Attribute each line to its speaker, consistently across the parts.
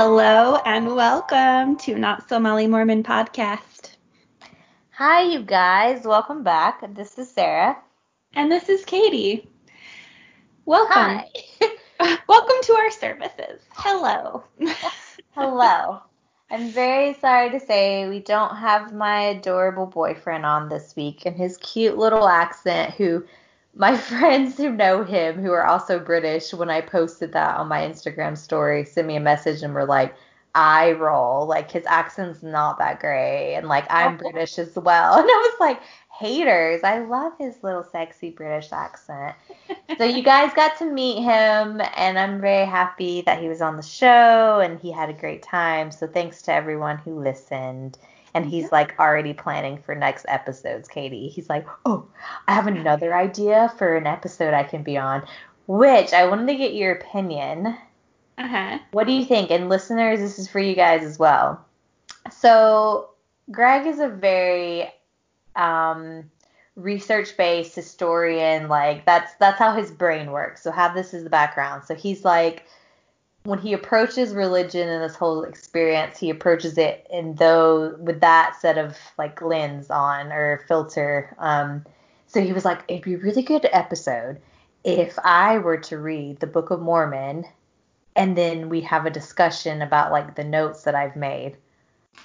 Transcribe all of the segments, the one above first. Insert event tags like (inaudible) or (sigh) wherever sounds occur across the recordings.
Speaker 1: Hello and welcome to Not So Molly Mormon podcast.
Speaker 2: Hi, you guys. Welcome back. This is Sarah.
Speaker 1: And this is Katie. Welcome.
Speaker 2: Hi. (laughs)
Speaker 1: welcome to our services. Hello. (laughs)
Speaker 2: Hello. I'm very sorry to say we don't have my adorable boyfriend on this week and his cute little accent who my (laughs) friends who know him who are also British when I posted that on my Instagram story sent me a message and were like I roll. Like his accent's not that great and like I'm
Speaker 1: Oh.
Speaker 2: British as well. (laughs) And I was like haters I love his little sexy British accent. So you (laughs) guys got to meet him and I'm very happy that he was on the show and he had a great time. So thanks to everyone who listened and he's like already planning for next episodes Katie he's like oh I have another idea for an episode I can be on which I wanted to get your opinion
Speaker 1: Uh-huh.
Speaker 2: what do you think? And listeners, this is for you guys as well. So, Greg is a very um, research-based historian. Like that's that's how his brain works. So have this as the background. So he's like, when he approaches religion and this whole experience, he approaches it in though with that set of like lens on or filter. Um, so he was like, it'd be a really good episode if I were to read the Book of Mormon and then we have a discussion about like the notes that I've made.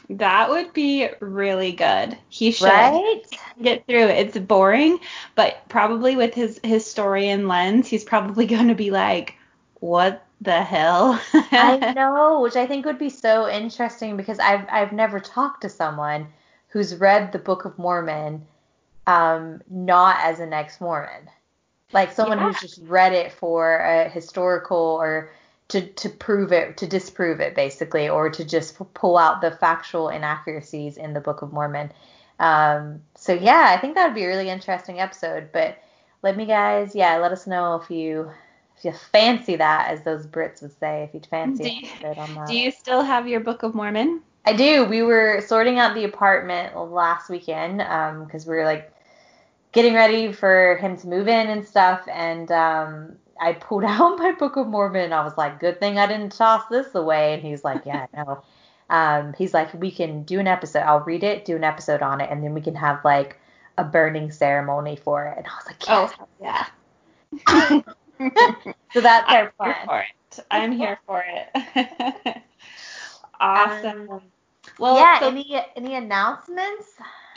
Speaker 1: That would be really good. He should
Speaker 2: Right?
Speaker 1: get through it. It's boring, but probably with his historian lens, he's probably (laughs) going to be like, "What the hell?"
Speaker 2: I (laughs) know, which I think would be so interesting because I've I've never talked to someone who's read the Book of Mormon um not as an ex-Mormon. Like someone
Speaker 1: Yeah.
Speaker 2: who's just read it for a historical or to to prove it to disprove it basically or to just p- pull out the factual inaccuracies in the Book of Mormon. Um so yeah, I think that would be a really interesting episode, but let me guys, yeah, let us know if you you fancy that as those Brits would say, if you'd fancy
Speaker 1: Do you-
Speaker 2: episode on that.
Speaker 1: Do you still have your Book of Mormon?
Speaker 2: I do. We were sorting out the apartment last weekend because we were like getting ready for him to move in and stuff. And um, I pulled (laughs) out my Book of Mormon. I was like, good thing I didn't toss this away. And he's like, yeah, I know. (laughs) Um, he's like, we can do an episode. I'll read it, do an episode on it, and then we can have like a burning ceremony for it. And I was like,
Speaker 1: Oh, yeah. (laughs)
Speaker 2: So that's
Speaker 1: I'm
Speaker 2: our plan.
Speaker 1: for it. I'm here for it. (laughs) awesome.
Speaker 2: Um,
Speaker 1: well,
Speaker 2: yeah.
Speaker 1: so
Speaker 2: any any announcements?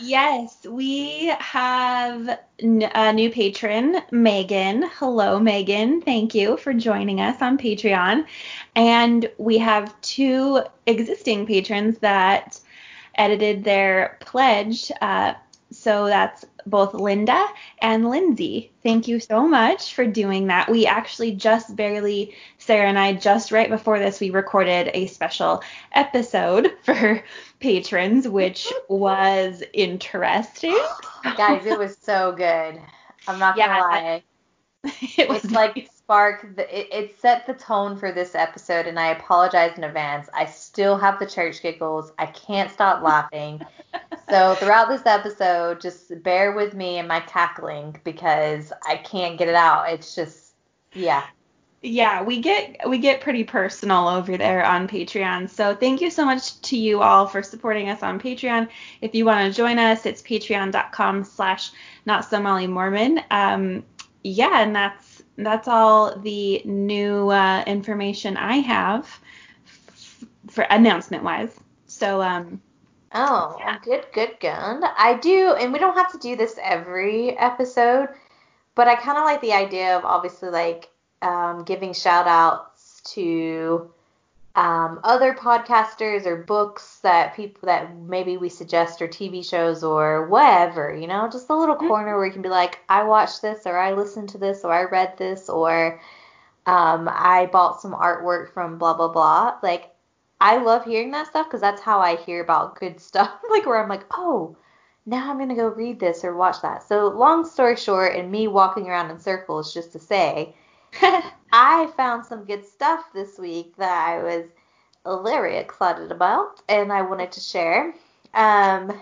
Speaker 1: yes, we have n- a new patron, Megan. Hello, Megan. Thank you for joining us on Patreon. And we have two existing patrons that edited their pledge. Uh, so that's both Linda and Lindsay. Thank you so much for doing that. We actually just barely, Sarah and I, just right before this, we recorded a special episode (laughs) for patrons, which was interesting. (gasps)
Speaker 2: Guys, it was so good. I'm not gonna lie. (laughs)
Speaker 1: it was
Speaker 2: It's like sparked the it, it set the tone for this episode and I apologize in advance. I still have the church giggles. I can't stop laughing. (laughs) so throughout this episode, just bear with me and my cackling because I can't get it out. It's just yeah.
Speaker 1: yeah we get we get pretty personal over there on patreon so thank you so much to you all for supporting us on patreon if you want to join us it's patreon.com slash not so molly mormon um yeah and that's that's all the new uh, information i have f- for announcement wise so um
Speaker 2: Oh,
Speaker 1: Yeah.
Speaker 2: good, good, good. I do, and we don't have to do this every episode, but I kind of like the idea of obviously like um, giving shout outs to um, other podcasters or books that people that maybe we suggest or TV shows or whatever, you know, just a little corner where you can be like, I watched this or I listened to this or I read this or um, I bought some artwork from blah blah blah. Like I love hearing that stuff because that's how I hear about good (laughs) stuff. like where I'm like, oh, now I'm gonna go read this or watch that. So long story short, and me walking around in circles just to say, (laughs) I found some good stuff this week that I was very excited about and I wanted to share. Um,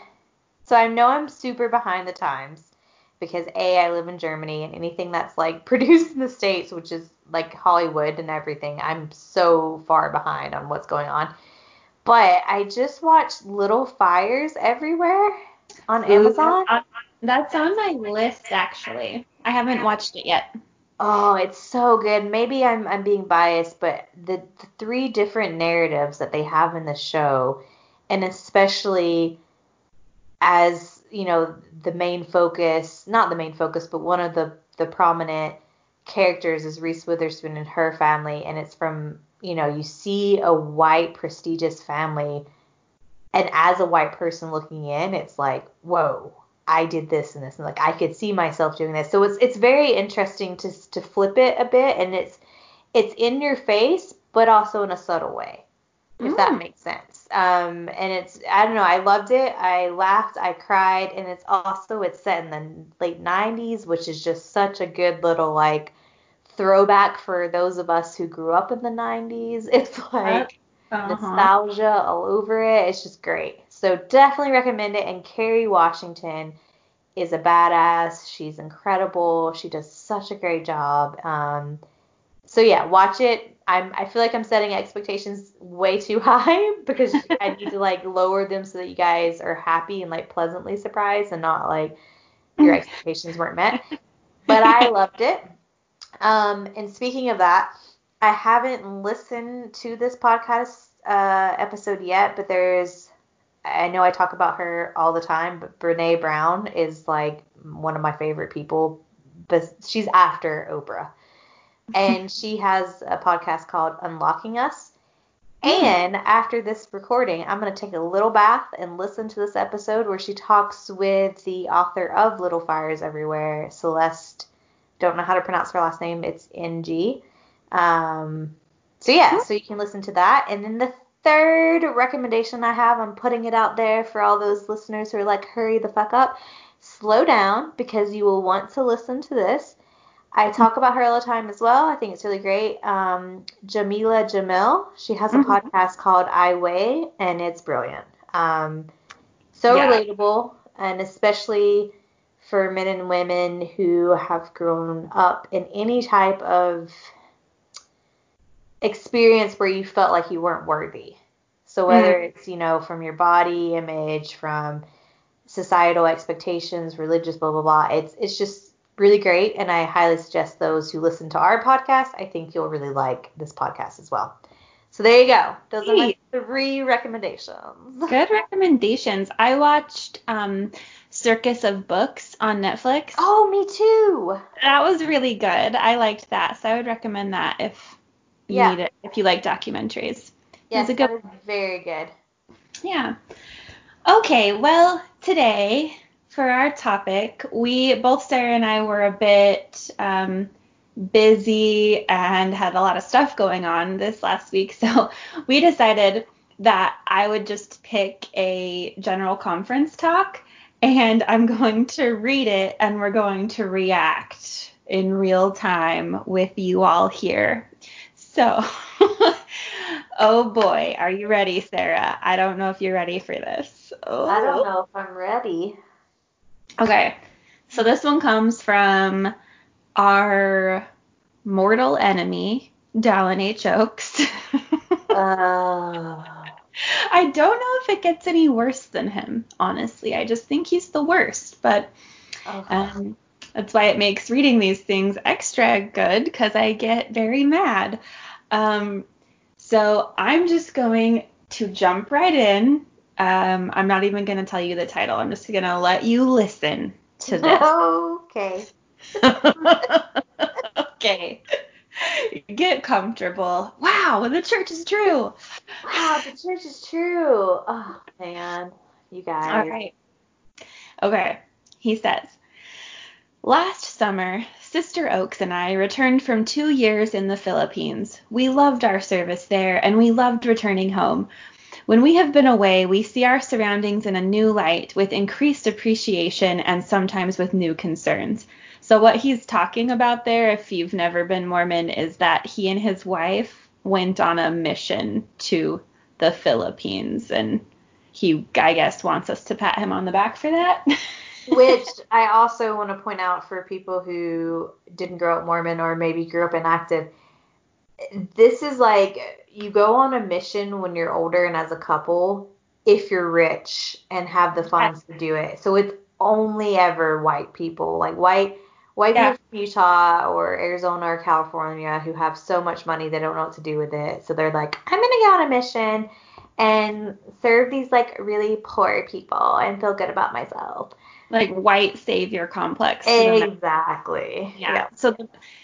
Speaker 2: so I know I'm super behind the times because A, I live in Germany and anything that's like (laughs) produced in the States, which is like Hollywood and everything, I'm so far behind on what's going on. But I just watched Little Fires Everywhere on Amazon.
Speaker 1: That's on my list actually. I haven't watched it yet.
Speaker 2: Oh, it's so good. Maybe I'm I'm being biased, but the, the three different narratives that they have in the show, and especially as you know the main focus, not the main focus, but one of the the prominent characters is Reese Witherspoon and her family, and it's from you know you see a white prestigious family, and as a white person looking in, it's like whoa, I did this and this, and like I could see myself doing this. So it's it's very interesting to to flip it a bit, and it's it's in your face, but also in a subtle way, if mm. that makes sense. Um, and it's I don't know, I loved it. I laughed, I cried, and it's also it's set in the late 90s, which is just such a good little like throwback for those of us who grew up in the 90s. (laughs) It's like uh-huh. nostalgia all over it. It's just great. So definitely recommend it. And Kerry Washington is a badass. She's incredible. She does such a great job. Um, so yeah, watch it. I'm I feel like I'm setting expectations way too (laughs) high because I need to like lower them so that you guys are happy and like pleasantly surprised and not like your (laughs) expectations weren't met. But I (laughs) loved it. Um, and speaking of that, I haven't listened to this podcast uh, episode yet, but there's I know I talk about her all the time, but Brene Brown is like one of my favorite people. But she's after Oprah, (laughs) and she has a podcast called Unlocking Us. And after this recording, I'm going to take a little bath and listen to this episode where she talks with the author of Little Fires Everywhere, Celeste. Don't know how to pronounce her last name. It's NG. Um, so yeah, so you can listen to that. And then the third recommendation I have, I'm putting it out there for all those listeners who are like, hurry the fuck up. Slow down because you will want to listen to this. I talk about her all the time as well. I think it's really great. Um, Jameela Jamil, she has a mm-hmm. podcast called I Weigh, and it's brilliant. Um, so yeah. relatable, and especially for men and women who have grown up in any type of experience where you felt like you weren't worthy. So whether mm-hmm. it's, you know, from your body image, from societal expectations, religious, blah blah blah, it's it's just really great and I highly suggest those who listen to our podcast, I think you'll really like this podcast as well. So there you go. Those are my three recommendations. (laughs)
Speaker 1: Good recommendations. I watched um, Circus of Books on Netflix.
Speaker 2: Oh, me too.
Speaker 1: That was really good. I liked that. So I would recommend that if you yeah. need it if you like documentaries.
Speaker 2: Yes, a good that is very good.
Speaker 1: Yeah. Okay, well, today for our topic, we both Sarah and I were a bit um, busy and had a lot of stuff going on this last week, (laughs) so we decided that I would just pick a general conference talk and I'm going to read it and we're going to react in real time with you all here. So, (laughs) oh boy, are you ready, Sarah? I don't know if you're ready for this.
Speaker 2: Oh. I don't know if I'm ready.
Speaker 1: Okay, so this one comes from our mortal enemy, Dallin H. Oaks. uh. (laughs) I don't know if it gets any worse than him, honestly. I just think he's the worst, but um, that's why it makes reading these things extra good because I get very mad. Um, so I'm just going to jump right in. Um, I'm not even going to tell you the title. I'm just going to let you listen to (laughs) this.
Speaker 2: okay. (laughs)
Speaker 1: okay. Get comfortable. Wow, the church is true.
Speaker 2: Wow, the church is true. Oh, man. You guys.
Speaker 1: All right. Okay. He says, Last summer, Sister Oaks and I returned from two years in the Philippines. We loved our service there, and we loved returning home. When we have been away, we see our surroundings in a new light, with increased appreciation and sometimes with new concerns. So, what he's talking about there, if you've never been Mormon, is that he and his wife went on a mission to the Philippines, and he, I guess, wants us to pat him on the back for that. (laughs)
Speaker 2: Which I also want to point out for people who didn't grow up Mormon or maybe grew up inactive. This is like you go on a mission when you're older and as a couple if you're rich and have the funds to do it. So it's only ever white people, like white white
Speaker 1: Yeah.
Speaker 2: people from Utah or Arizona or California who have so much money they don't know what to do with it. So they're like, I'm gonna go on a mission and serve these like really poor people and feel good about myself.
Speaker 1: Like white savior complex.
Speaker 2: Exactly.
Speaker 1: Yeah. So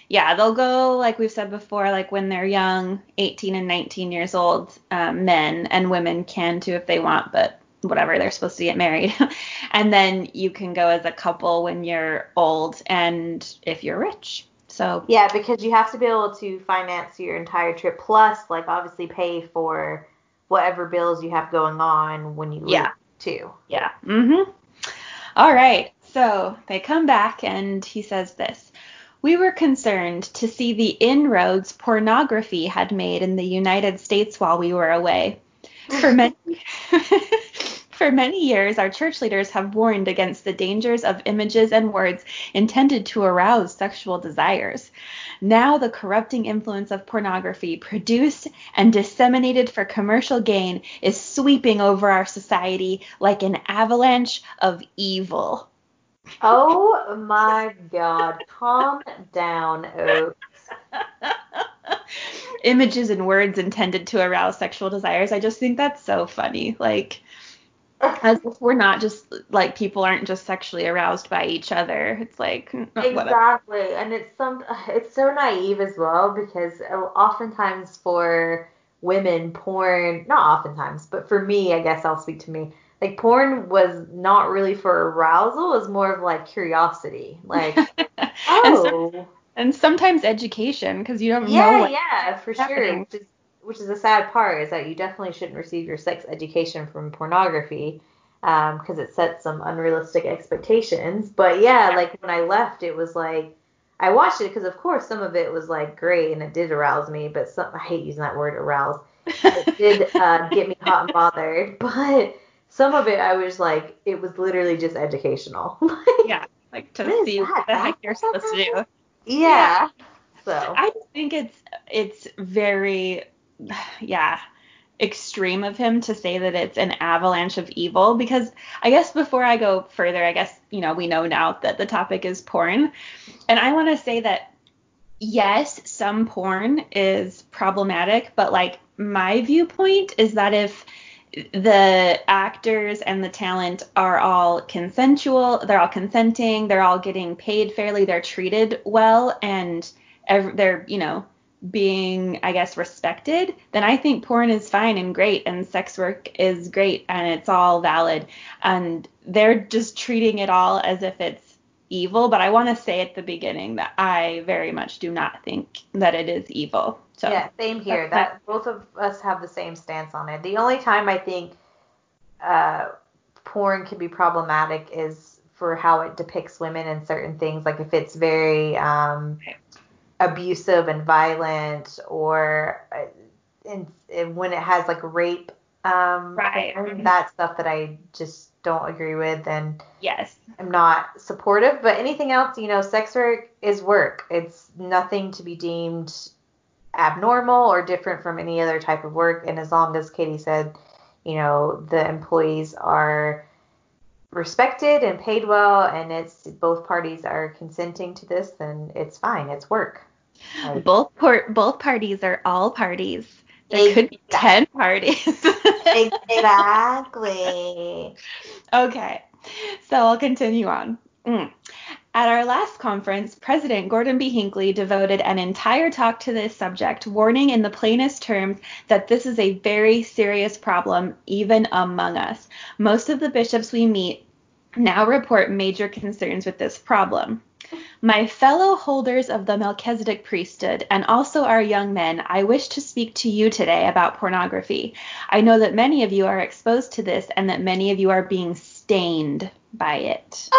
Speaker 1: yeah, they'll go like we've said before, like when they're young, 18 and 19 years old, um, men and women can too if they want, but whatever, they're supposed to get married. (laughs) and then you can go as a couple when you're old and if you're rich. So
Speaker 2: Yeah, because you have to be able to finance your entire trip plus like obviously pay for whatever bills you have going on when you leave
Speaker 1: Yeah.
Speaker 2: too.
Speaker 1: Yeah. Mm-hmm. All right. So they come back and he says this. We were concerned to see the inroads pornography had made in the United States while we were away. For (laughs) many (laughs) For many years, our church leaders have warned against the dangers of images and words intended to arouse sexual desires. Now, the corrupting influence of pornography, produced and disseminated for commercial gain, is sweeping over our society like an avalanche of evil.
Speaker 2: Oh my god, calm down, Oaks. (laughs)
Speaker 1: Images and words intended to arouse sexual desires. I just think that's so funny. Like, as if we're not just like people aren't just sexually aroused by each other. It's like mm, whatever.
Speaker 2: Exactly, and it's some it's so naive as well because oftentimes for women, porn not oftentimes, but for me, I guess I'll speak to me. Like porn was not really for arousal; it was more of like curiosity. Like, (laughs)
Speaker 1: and,
Speaker 2: oh,
Speaker 1: and sometimes education because you don't
Speaker 2: yeah,
Speaker 1: know what
Speaker 2: yeah, for sure. Which is a sad part is that you definitely shouldn't receive your sex education from pornography because it sets some unrealistic expectations. But yeah, like when I left, it was like I watched it because of course some of it was like great and it did arouse me, but some I hate using that word arouse. It (laughs) did uh, get me hot and bothered, (laughs) but some of it I was like it was literally just educational. (laughs)
Speaker 1: yeah, like to see what the heck you're supposed to do.
Speaker 2: yeah. So
Speaker 1: I just think it's it's very (sighs) yeah extreme of him to say that it's an avalanche of evil because I guess before I go further, I guess you know we know now that the topic is porn, and I want to say that yes, some porn is problematic, but like my viewpoint is that if the actors and the talent are all consensual, they're all consenting, they're all getting paid fairly, they're treated well, and they're, you know, being, I guess, respected, then I think porn is fine and great, and sex work is great, and it's all valid. And they're just treating it all as if it's evil. But I want to say at the beginning that I very much do not think that it is evil. So
Speaker 2: Yeah, same here. That both of us have the same stance on it. The only time I think uh, porn can be problematic is for how it depicts women in certain things, like if it's very um, abusive and violent, or uh, in, in- when it has like rape. Um,
Speaker 1: Right.
Speaker 2: That stuff that I just don't agree with, and
Speaker 1: yes.
Speaker 2: I'm not supportive. But anything else, you know, sex work is work. It's nothing to be deemed abnormal or different from any other type of work. And as long as Katie said, you know, the employees are respected and paid well, and it's both parties are consenting to this, then it's fine. It's work.
Speaker 1: Both por- both parties are all parties. There could be ten parties.
Speaker 2: exactly. (laughs)
Speaker 1: okay, so I'll continue on. Mm. At our last conference, President Gordon B. Hinckley devoted an entire talk to this subject, warning in the plainest terms that this is a very serious problem, even among us. Most of the bishops we meet now report major concerns with this problem. My fellow holders of the Melchizedek priesthood, and also our young men, I wish to speak to you today about pornography. I know that many of you are exposed to this and that many of you are being stained by it. (laughs)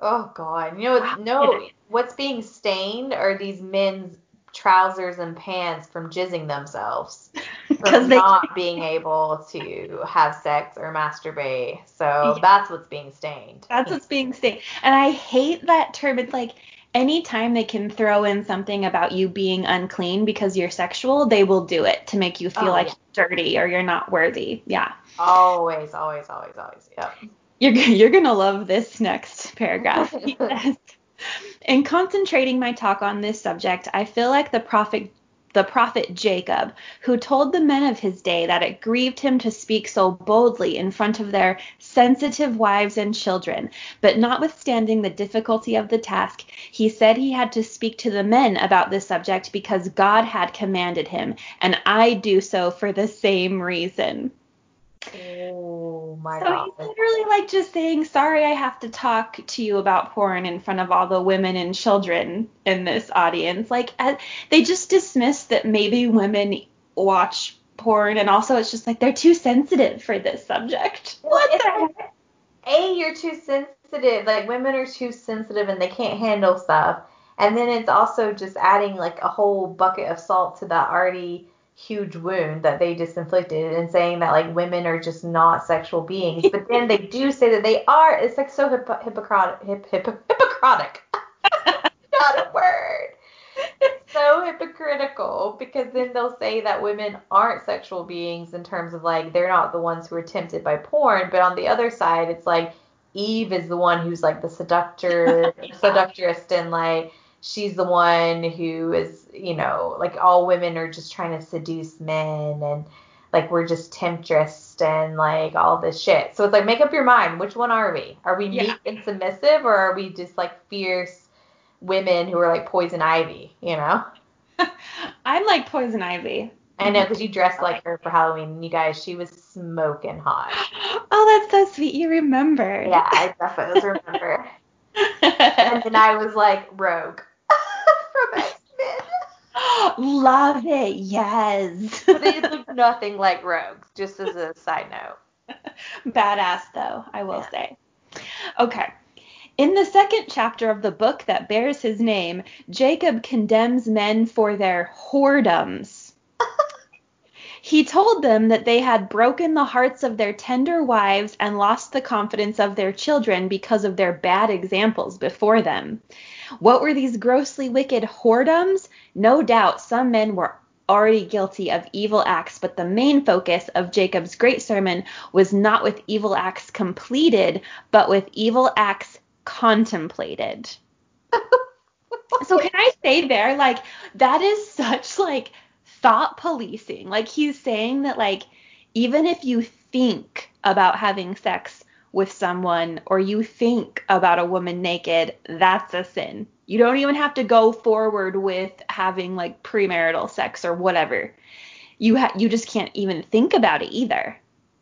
Speaker 2: Oh God, you know, no, what's being stained are these men's trousers and pants from jizzing themselves (laughs) (laughs)
Speaker 1: Because they
Speaker 2: not (laughs) being able to have sex or masturbate. So
Speaker 1: Yeah.
Speaker 2: that's what's being stained.
Speaker 1: That's what's being stained. And I hate that term. It's like anytime they can throw in something about you being unclean because you're sexual, they will do it to make you feel
Speaker 2: Oh,
Speaker 1: like
Speaker 2: yeah.
Speaker 1: you're dirty or you're not worthy. Yeah.
Speaker 2: Always, always, always, always. Yep.
Speaker 1: You're you're going to love this next paragraph. (laughs) In concentrating my talk on this subject, I feel like the prophet the prophet Jacob, who told the men of his day that it grieved him to speak so boldly in front of their sensitive wives and children, but notwithstanding the difficulty of the task, he said he had to speak to the men about this subject because God had commanded him, and I do so for the same reason.
Speaker 2: Oh my
Speaker 1: So
Speaker 2: god.
Speaker 1: he's literally like just saying, sorry, I have to talk to you about porn in front of all the women and children in this audience. Like, uh, they just dismiss that maybe women watch porn, and also it's just like they're too sensitive for this subject. What the heck?
Speaker 2: A, you're too sensitive. Like women are too sensitive and they can't handle stuff. And then it's also just adding like a whole bucket of salt to that already huge wound that they just inflicted and saying that like women are just not sexual beings. But then they do say that they are. It's like so hip- hypocritic. Hip- hip- hypocritic. not a word. It's so hypocritical because then they'll say that women aren't sexual beings in terms of like they're not the ones who are tempted by porn, but on the other side, it's like Eve is the one who's like the seductor, (laughs) seductress, and like she's the one who is, you know, like all women are just trying to seduce men and like we're just temptress and like all this shit. So it's like make up your mind. Which one are we? Are we
Speaker 1: Yeah.
Speaker 2: meek and submissive, or are we just like fierce? women who are like poison ivy, you know? (laughs)
Speaker 1: I'm like Poison Ivy.
Speaker 2: I know because you dressed like her for Halloween, you guys, she was smoking hot. (gasps)
Speaker 1: Oh, that's so sweet. You remember.
Speaker 2: Yeah, I definitely remember. (laughs) And then I was like Rogue from X Men.
Speaker 1: Love it. Yes.
Speaker 2: But they look (laughs) nothing like Rogues, just as a side note.
Speaker 1: Badass, though, I will
Speaker 2: Yeah.
Speaker 1: say. Okay. In the second chapter of the book that bears his name, Jacob condemns men for their whoredoms. He told them that they had broken the hearts of their tender wives and lost the confidence of their children because of their bad examples before them. What were these grossly wicked whoredoms? No doubt some men were already guilty of evil acts, but the main focus of Jacob's great sermon was not with evil acts completed, but with evil acts contemplated. (laughs) so can I say there, like, that is such like thought policing. Like he's saying that like even if you think about having sex with someone or you think about a woman naked, that's a sin. You don't even have to go forward with having like premarital sex or whatever. You ha- you just can't even think about it either.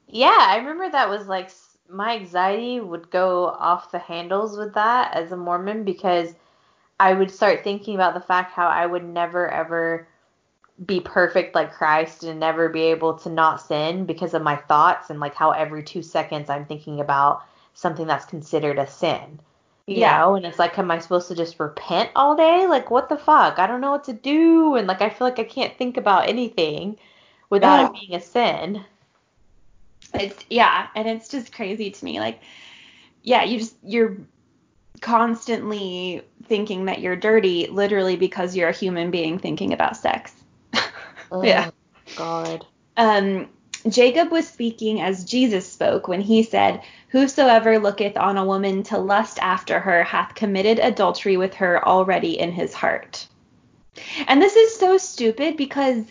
Speaker 2: Yeah, I remember that was like my anxiety would go off the handles with that as a Mormon because I would start thinking about the fact how I would never ever be perfect like Christ and never be able to not sin because of my thoughts and like how every two seconds I'm thinking about something that's considered a sin. You
Speaker 1: Yeah.
Speaker 2: know, and it's like, am I supposed to just repent all day? Like, what the fuck? I don't know what to do. And like, I feel like I can't think about anything without
Speaker 1: Yeah.
Speaker 2: it being a sin.
Speaker 1: It's yeah, and it's just crazy to me. Like, yeah, you just you're constantly thinking that you're dirty, literally because you're a human being thinking about sex. Yeah.
Speaker 2: Oh, God.
Speaker 1: Um, Jacob was speaking as Jesus spoke when he said, Whosoever looketh on a woman to lust after her hath committed adultery with her already in his heart. And this is so stupid because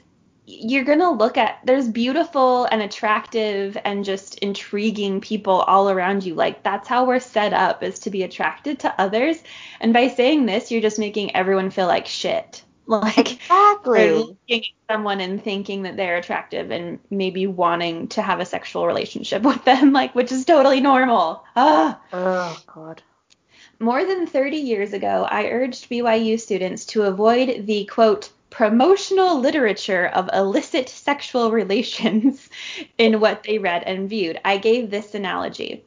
Speaker 1: you're going to look at, there's beautiful and attractive and just intriguing people all around you. Like, that's how we're set up, is to be attracted to others. And by saying this, you're just making everyone feel like shit. (laughs) Like,
Speaker 2: Exactly.
Speaker 1: looking at someone and thinking that they're attractive and maybe wanting to have a sexual relationship (laughs) with them, like which is totally normal. Ah.
Speaker 2: Oh, God.
Speaker 1: More than 30 years ago, I urged BYU students to avoid the quote promotional literature of illicit sexual relations (laughs) in what they read and viewed. I gave this analogy.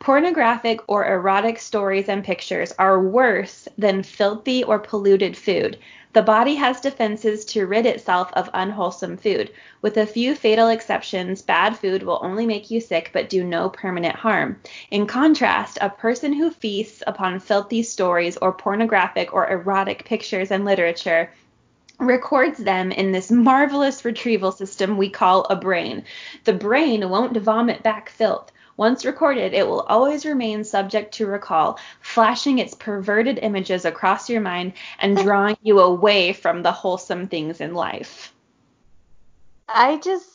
Speaker 1: Pornographic or erotic stories and pictures are worse than filthy or polluted food. The body has defenses to rid itself of unwholesome food. With a few fatal exceptions, bad food will only make you sick but do no permanent harm. In contrast, a person who feasts upon filthy stories or pornographic or erotic pictures and literature records them in this marvelous retrieval system we call a brain. The brain won't vomit back filth. Once recorded, it will always remain subject to recall, flashing its perverted images across your mind and (laughs) drawing you away from the wholesome things in life.
Speaker 2: I just,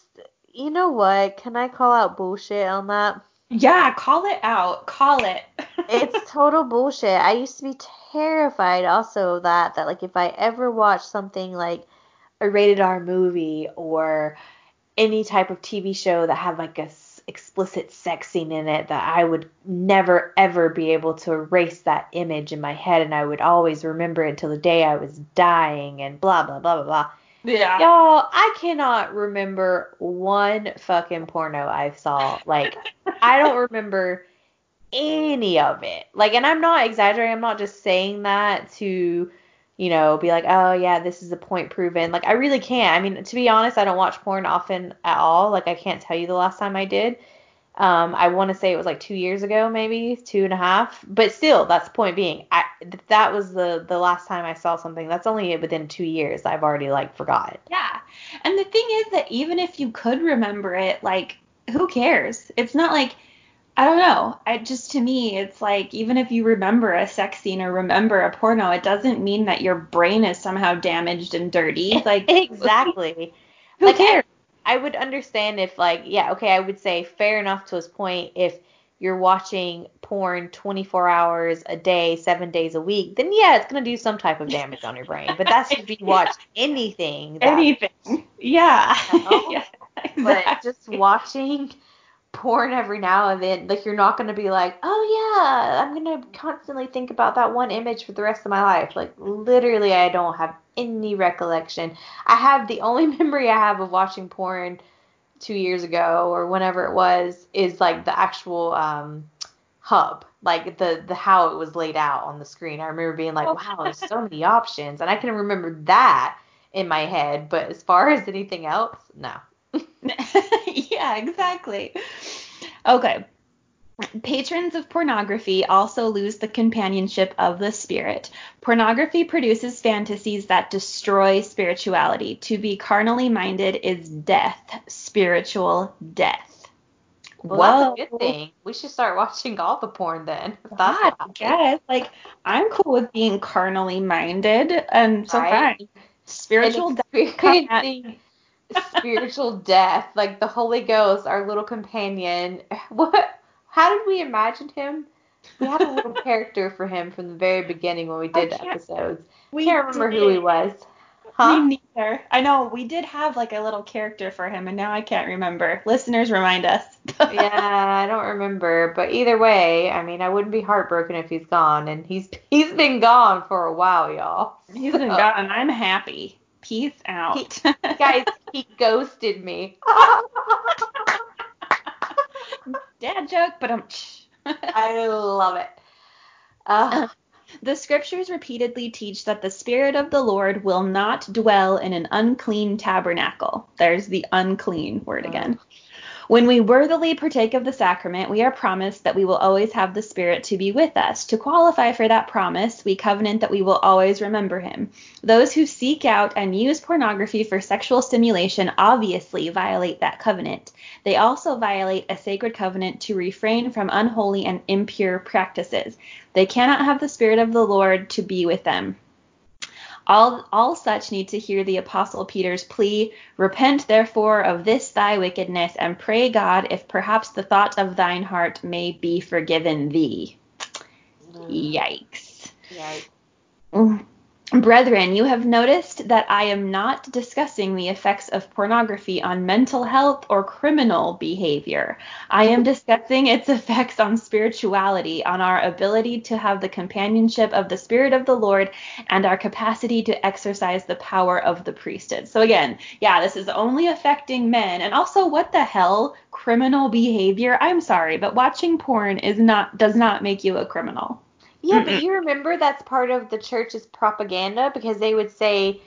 Speaker 2: you know what? Can I call out bullshit on that?
Speaker 1: Yeah, call it out. Call it.
Speaker 2: it's (laughs) total bullshit. I used to be terrified also of that that like if I ever watched something like a rated R movie or any type of TV show that had like a explicit sex scene in it that I would never ever be able to erase that image in my head and I would always remember it until the day I was dying and blah blah blah blah blah.
Speaker 1: Yeah.
Speaker 2: Y'all, I cannot remember one fucking porno I saw. Like I don't remember any of it. Like and I'm not exaggerating, I'm not just saying that to you know, be like, oh yeah, this is a point proven. Like I really can't. I mean, to be honest, I don't watch porn often at all. Like I can't tell you the last time I did. Um, I want to say it was like two years ago, maybe two and a half. But still, that's the point being. I that was the the last time I saw something. That's only within two years. I've already like forgot.
Speaker 1: Yeah, and the thing is that even if you could remember it, like who cares? It's not like I don't know. I just to me, it's like even if you remember a sex scene or remember a porno, it doesn't mean that your brain is somehow damaged and dirty. Like
Speaker 2: exactly.
Speaker 1: Who like, cares?
Speaker 2: I, would understand if like yeah, okay, I would say fair enough to his point if you're watching porn 24 hours a day, seven days a week, then yeah, it's gonna do some type of damage on your brain. But that's if you watch anything.
Speaker 1: anything. Yeah. (laughs)
Speaker 2: You know? (laughs) yeah exactly. But just watching porn every now and then. Like you're not gonna be like, oh yeah, I'm gonna constantly think about that one image for the rest of my life. Like literally, I don't have any recollection. I have the only (laughs) memory I have of watching porn two years ago or whenever it was is like the actual um hub like the the how it was laid out on the screen i remember being like wow there's so many options and i can remember that in my head but as far as anything else no (laughs)
Speaker 1: yeah, exactly. Okay. Patrons of pornography also lose the companionship of the spirit. Pornography produces fantasies that destroy spirituality. To be carnally minded is death, spiritual death.
Speaker 2: Well, Whoa. that's a good thing. We should start watching all the porn then.
Speaker 1: If I guess. Like I'm cool with being carnally minded and so right? fine. Spiritual (laughs)
Speaker 2: death spiritual death, like the Holy Ghost, our little companion. (laughs) What? How did we imagine him? We had a little character for him from the very beginning when we did the episodes. We can't remember did. who he was.
Speaker 1: Huh? Me neither. I know we did have like a little character for him, and now I can't remember. Listeners, remind us. (laughs)
Speaker 2: yeah, I don't remember, but either way, I mean, I wouldn't be heartbroken if he's gone, and he's (laughs) he's been gone for a while, y'all.
Speaker 1: He's been gone, and I'm happy. Peace out.
Speaker 2: He, guys, he (laughs) ghosted me.
Speaker 1: Dad joke, but I'm. (laughs)
Speaker 2: I love it. Uh,
Speaker 1: the scriptures repeatedly teach that the Spirit of the Lord will not dwell in an unclean tabernacle. There's the unclean word again. When we worthily partake of the sacrament, we are promised that we will always have the Spirit to be with us. To qualify for that promise, we covenant that we will always remember Him. Those who seek out and use pornography for sexual stimulation obviously violate that covenant. They also violate a sacred covenant to refrain from unholy and impure practices. They cannot have the Spirit of the Lord to be with them. All, all such need to hear the Apostle Peter's plea Repent therefore of this thy wickedness, and pray God if perhaps the thought of thine heart may be forgiven thee. Mm. Yikes.
Speaker 2: Yikes.
Speaker 1: Brethren, you have noticed that I am not discussing the effects of pornography on mental health or criminal behavior. I am discussing its effects on spirituality, on our ability to have the companionship of the Spirit of the Lord, and our capacity to exercise the power of the priesthood. So, again, yeah, this is only affecting men. And also, what the hell? Criminal behavior? I'm sorry, but watching porn is not does not make you a criminal.
Speaker 2: Yeah, but you remember that's part of the church's propaganda because they would say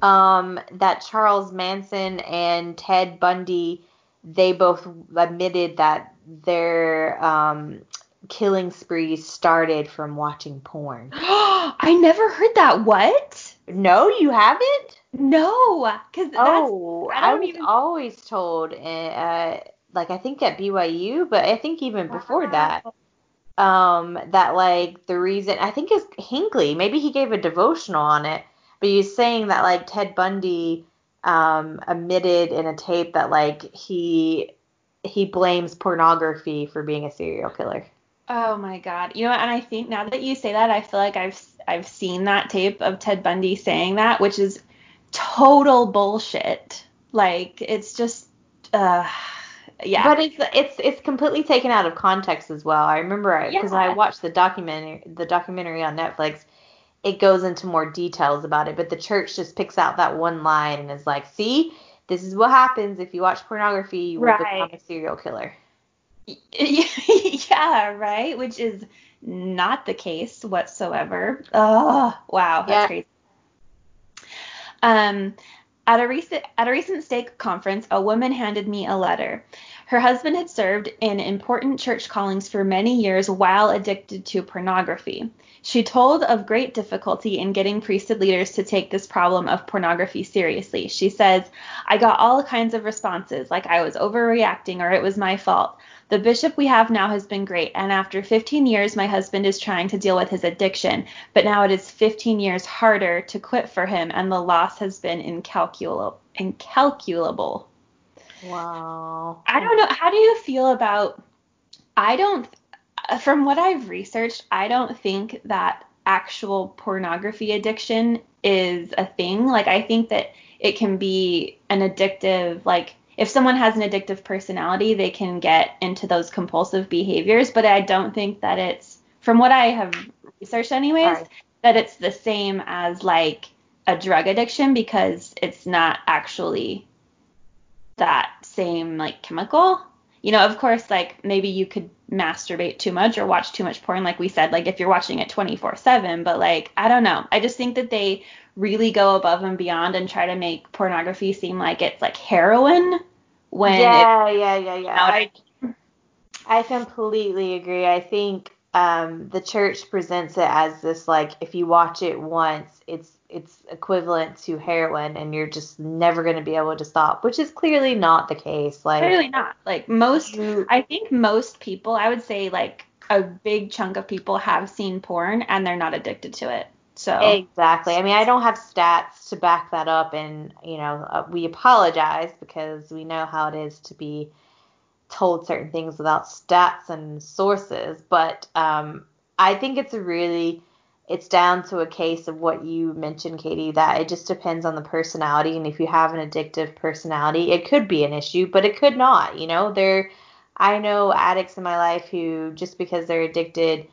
Speaker 2: um, that Charles Manson and Ted Bundy, they both admitted that their um, killing sprees started from watching porn. (gasps)
Speaker 1: I never heard that. What?
Speaker 2: No, you haven't?
Speaker 1: No, because
Speaker 2: Oh,
Speaker 1: I
Speaker 2: I, was
Speaker 1: even-
Speaker 2: always told, uh, uh, like I think at BYU, but I think even before that, um, that like the reason I think is Hinckley, maybe he gave a devotional on it, but he's saying that like Ted Bundy um admitted in a tape that like he he blames pornography for being a serial killer.
Speaker 1: Oh my god. You know? And I think now that you say that, I feel like I've I've seen that tape of Ted Bundy saying that, which is total bullshit. Like it's just uh yeah.
Speaker 2: But it's it's it's completely taken out of context as well. I remember because I watched the documentary the documentary on Netflix. It goes into more details about it, but the church just picks out that one line and is like, "See, this is what happens if you watch pornography. You will become a serial killer." (laughs)
Speaker 1: yeah, right? Which is not the case whatsoever. Oh, wow, that's
Speaker 2: Yeah.
Speaker 1: crazy. Um, at a recent at a recent stake conference, a woman handed me a letter. Her husband had served in important church callings for many years while addicted to pornography. She told of great difficulty in getting priesthood leaders to take this problem of pornography seriously. She says, I got all kinds of responses, like I was overreacting or it was my fault. The bishop we have now has been great, and after 15 years, my husband is trying to deal with his addiction, but now it is 15 years harder to quit for him, and the loss has been incalculable. Incalculable.
Speaker 2: Wow.
Speaker 1: I don't know. How do you feel about? I don't. From what I've researched, I don't think that actual pornography addiction is a thing. Like, I think that it can be an addictive, like, if someone has an addictive personality, they can get into those compulsive behaviors. But I don't think that it's, from what I have researched, anyways,
Speaker 2: Right.
Speaker 1: that it's the same as like a drug addiction because it's not actually that same like chemical. You know, of course, like maybe you could masturbate too much or watch too much porn, like we said, like if you're watching it 24 7, but like, I don't know. I just think that they really go above and beyond and try to make pornography seem like it's like heroin when it,
Speaker 2: yeah, yeah, yeah, yeah.
Speaker 1: you know what I
Speaker 2: I I completely agree. I think um, the church presents it as this like if you watch it once, it's it's equivalent to heroin, and you're just never going to be able to stop, which is clearly not the case. Like
Speaker 1: clearly not. Like most,
Speaker 2: you,
Speaker 1: I think most people, I would say like a big chunk of people have seen porn and they're not addicted to it. So
Speaker 2: Exactly. I mean, I don't have stats to back that up, and you know, uh, we apologize because we know how it is to be told certain things without stats and sources. But um, I think it's a really, it's down to a case of what you mentioned, Katie, that it just depends on the personality, and if you have an addictive personality, it could be an issue, but it could not. You know, there, I know addicts in my life who just because they're addicted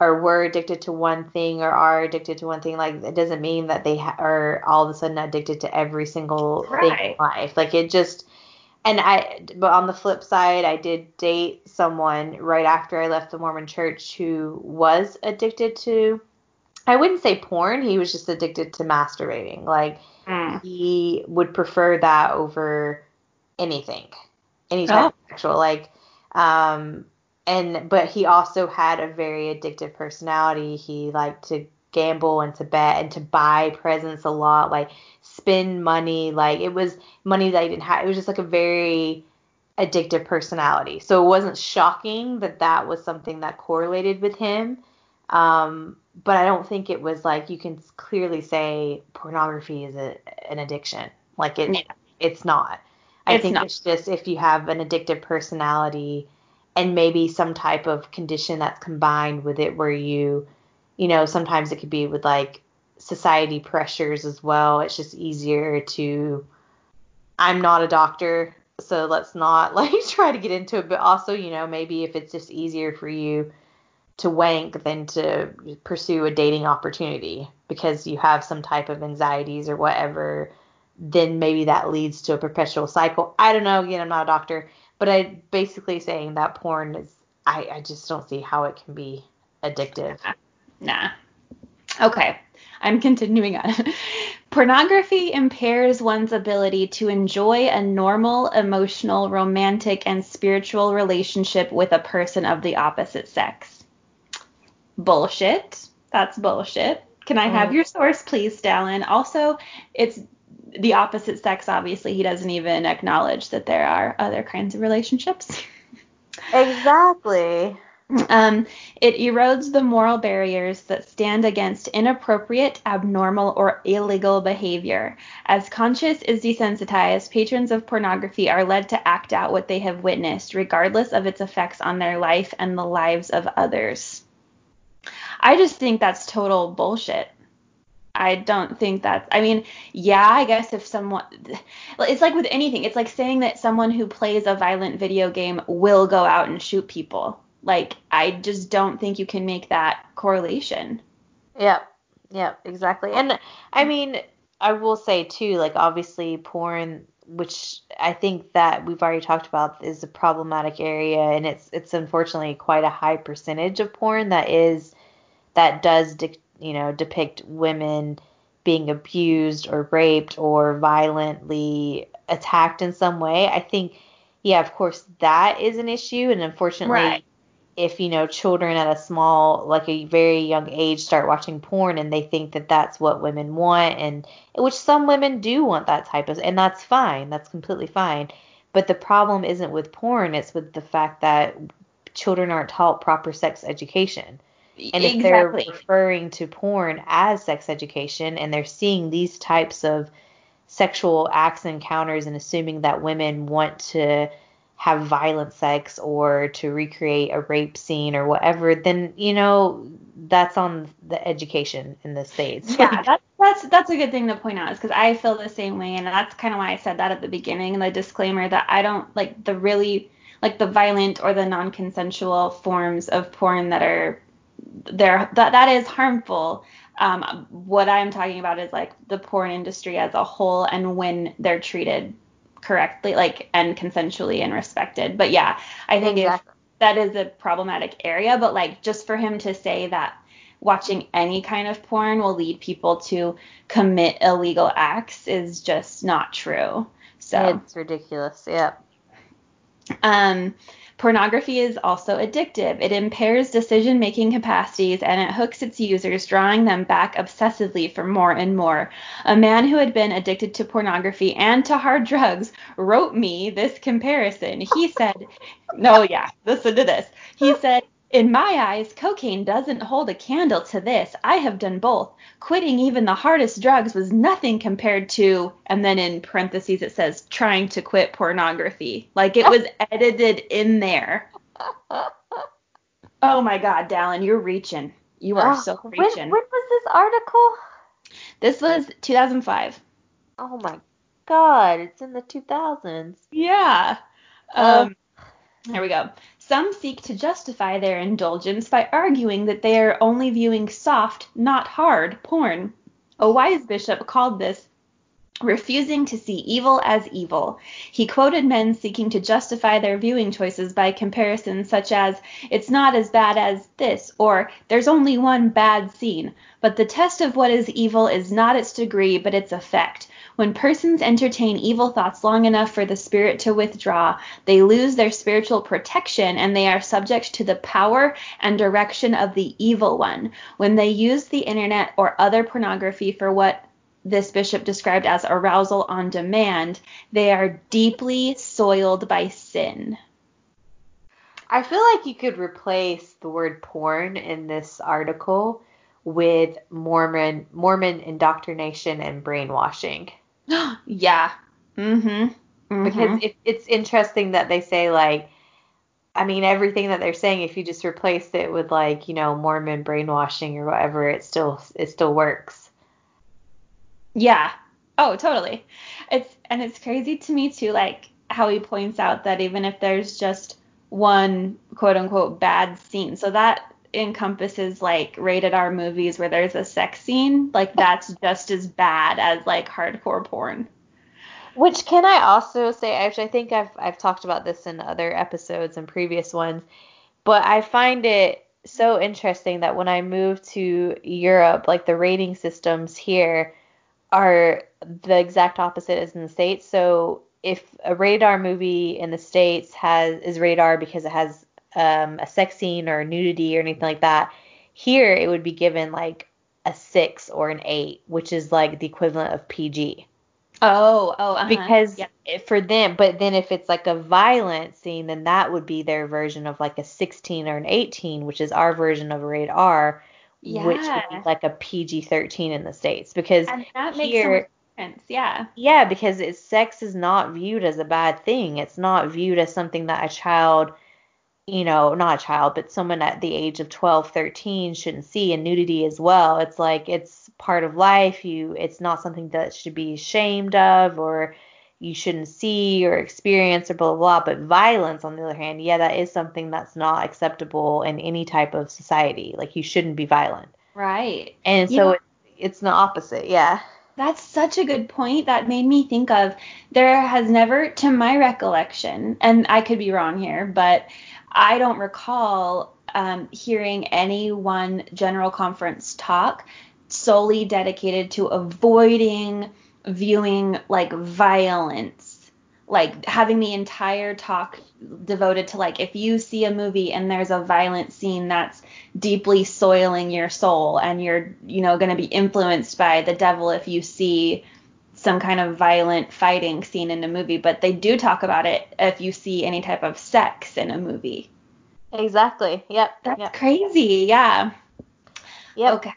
Speaker 2: or were addicted to one thing or are addicted to one thing, like it doesn't mean that they ha- are all of a sudden addicted to every single thing in life. Like it just, and I, but on the flip side, I did date someone right after I left the Mormon church who was addicted to, I wouldn't say porn, he was just addicted to masturbating. Like
Speaker 1: Mm.
Speaker 2: he would prefer that over anything, any type
Speaker 1: Oh.
Speaker 2: of sexual. Like, um, and but he also had a very addictive personality. He liked to gamble and to bet and to buy presents a lot, like spend money. Like it was money that he didn't have. It was just like a very addictive personality. So it wasn't shocking that that was something that correlated with him. Um, but I don't think it was like you can clearly say pornography is a, an addiction. Like it,
Speaker 1: Yeah.
Speaker 2: it's not. I
Speaker 1: It's
Speaker 2: think
Speaker 1: not.
Speaker 2: it's just if you have an addictive personality and maybe some type of condition that's combined with it where you, you know, sometimes it could be with like society pressures as well. It's just easier to. I'm not a doctor, so let's not (laughs) like try to get into it. But also, you know, maybe if it's just easier for you to wank than to pursue a dating opportunity because you have some type of anxieties or whatever, then maybe that leads to a perpetual cycle. I don't know. Again, I'm not a doctor, but I basically saying that porn is. I, I just don't see how it can be addictive.
Speaker 1: Nah. Okay. I'm continuing on. (laughs) Pornography impairs one's ability to enjoy a normal, emotional, romantic, and spiritual relationship with a person of the opposite sex. Bullshit. That's bullshit. Can I have
Speaker 2: Mm.
Speaker 1: your source, please, Dallin? Also, it's the opposite sex, obviously. He doesn't even acknowledge that there are other kinds of relationships. (laughs)
Speaker 2: Exactly.
Speaker 1: Um, it erodes the moral barriers that stand against inappropriate, abnormal, or illegal behavior. As conscious is desensitized, patrons of pornography are led to act out what they have witnessed, regardless of its effects on their life and the lives of others. I just think that's total bullshit. I don't think that's. I mean, yeah, I guess if someone. It's like with anything. It's like saying that someone who plays a violent video game will go out and shoot people. Like, I just don't think you can make that correlation.
Speaker 2: Yep. Yep. Exactly. And I mean, I will say too, like obviously porn, which I think that we've already talked about, is a problematic area, and it's it's unfortunately quite a high percentage of porn that is that does de- you know depict women being abused or raped or violently attacked in some way. I think, yeah, of course that is an issue, and unfortunately.
Speaker 1: Right.
Speaker 2: if you know children at a small like a very young age start watching porn and they think that that's what women want and which some women do want that type of and that's fine that's completely fine but the problem isn't with porn it's with the fact that children aren't taught proper sex education and if they're referring to porn as sex education and they're seeing these types of sexual acts and encounters and assuming that women want to have violent sex or to recreate a rape scene or whatever, then you know that's on the education in the states.
Speaker 1: yeah, (laughs) that's that's that's a good thing to point out is because I feel the same way, and that's kind of why I said that at the beginning, the disclaimer that I don't like the really like the violent or the non-consensual forms of porn that are there that that is harmful. Um, what I'm talking about is like the porn industry as a whole and when they're treated correctly, like and consensually and respected. But yeah, I think if that is a problematic area, but like just for him to say that watching any kind of porn will lead people to commit illegal acts is just not true. So,
Speaker 2: It's ridiculous. Yeah.
Speaker 1: um, pornography is also addictive. It impairs decision making capacities and it hooks its users, drawing them back obsessively for more and more. A man who had been addicted to pornography and to hard drugs wrote me this comparison. He said, No, yeah, listen to this. He said, in my eyes, cocaine doesn't hold a candle to this. I have done both. Quitting even the hardest drugs was nothing compared to, and then in parentheses it says, trying to quit pornography. Like it was (laughs) edited in there. Oh my God, Dallin, you're reaching. You are
Speaker 2: Oh,
Speaker 1: so reaching.
Speaker 2: when was this article?
Speaker 1: This was 2005.
Speaker 2: Oh my god, it's in the 2000s.
Speaker 1: Yeah.
Speaker 2: Uh.
Speaker 1: Um, here we go. Some seek to justify their indulgence by arguing that they are only viewing soft, not hard, porn. A wise bishop called this refusing to see evil as evil. He quoted men seeking to justify their viewing choices by comparisons such as, it's not as bad as this, or there's only one bad scene. But the test of what is evil is not its degree, but its effect. When persons entertain evil thoughts long enough for the spirit to withdraw, they lose their spiritual protection and they are subject to the power and direction of the evil one. When they use the internet or other pornography for what this bishop described as arousal on demand, they are deeply soiled by sin.
Speaker 2: I feel like you could replace the word porn in this article with Mormon Mormon indoctrination and brainwashing. (gasps)
Speaker 1: yeah. Mhm.
Speaker 2: Because
Speaker 1: Mhm.
Speaker 2: it, it's interesting that they say like I mean everything that they're saying if you just replace it with like, you know, Mormon brainwashing or whatever, it still it still works.
Speaker 1: Yeah. Oh, totally. It's and it's crazy to me too, like how he points out that even if there's just one quote unquote bad scene, so that encompasses like rated R movies where there's a sex scene, like that's just as bad as like hardcore porn.
Speaker 2: Which can I also say, actually, I think I've I've talked about this in other episodes and previous ones, but I find it so interesting that when I moved to Europe, like the rating systems here are the exact opposite as in the states. So if a rated R movie in the states has is rated R because it has um, a sex scene or nudity or anything like that, here it would be given like a six or an eight, which is like the equivalent of PG.
Speaker 1: Oh, oh, uh-huh.
Speaker 2: Because yeah. for them, but then if it's like a violent scene, then that would be their version of like a 16 or an 18, which is our version of a rated R, yeah. which would be like a PG 13 in the states. Because
Speaker 1: and that makes here, sense. Yeah.
Speaker 2: Yeah, because it's sex is not viewed as a bad thing. It's not viewed as something that a child you know, not a child, but someone at the age of 12, 13 shouldn't see and nudity as well. It's like it's part of life. You it's not something that should be ashamed of or you shouldn't see or experience or blah blah blah. But violence on the other hand, yeah, that is something that's not acceptable in any type of society. Like you shouldn't be violent.
Speaker 1: Right.
Speaker 2: And so it, it's the opposite, yeah.
Speaker 1: That's such a good point. That made me think of there has never, to my recollection, and I could be wrong here, but I don't recall um, hearing any one general conference talk solely dedicated to avoiding viewing like violence. Like having the entire talk devoted to like if you see a movie and there's a violent scene that's deeply soiling your soul and you're you know going to be influenced by the devil if you see some kind of violent fighting scene in a movie, but they do talk about it if you see any type of sex in a movie.
Speaker 2: Exactly. Yep.
Speaker 1: That's
Speaker 2: yep.
Speaker 1: crazy. Yeah.
Speaker 2: Yep.
Speaker 1: Okay.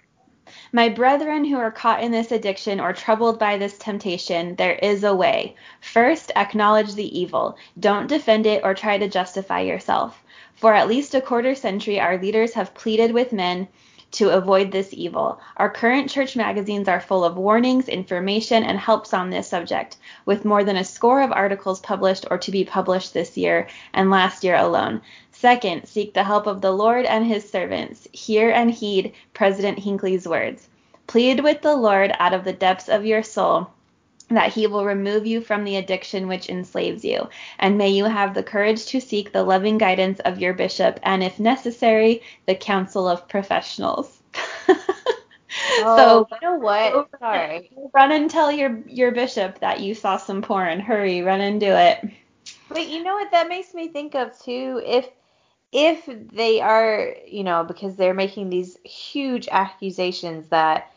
Speaker 1: My brethren who are caught in this addiction or troubled by this temptation, there is a way. First, acknowledge the evil. Don't defend it or try to justify yourself. For at least a quarter century, our leaders have pleaded with men to avoid this evil. Our current church magazines are full of warnings, information, and helps on this subject, with more than a score of articles published or to be published this year and last year alone. Second, seek the help of the Lord and his servants. Hear and heed President Hinckley's words. Plead with the Lord out of the depths of your soul that he will remove you from the addiction which enslaves you. And may you have the courage to seek the loving guidance of your bishop and, if necessary, the counsel of professionals. (laughs)
Speaker 2: oh, so, you know what? Sorry.
Speaker 1: Run and tell your, your bishop that you saw some porn. Hurry, run and do it.
Speaker 2: But you know what that makes me think of too? If if they are, you know, because they're making these huge accusations that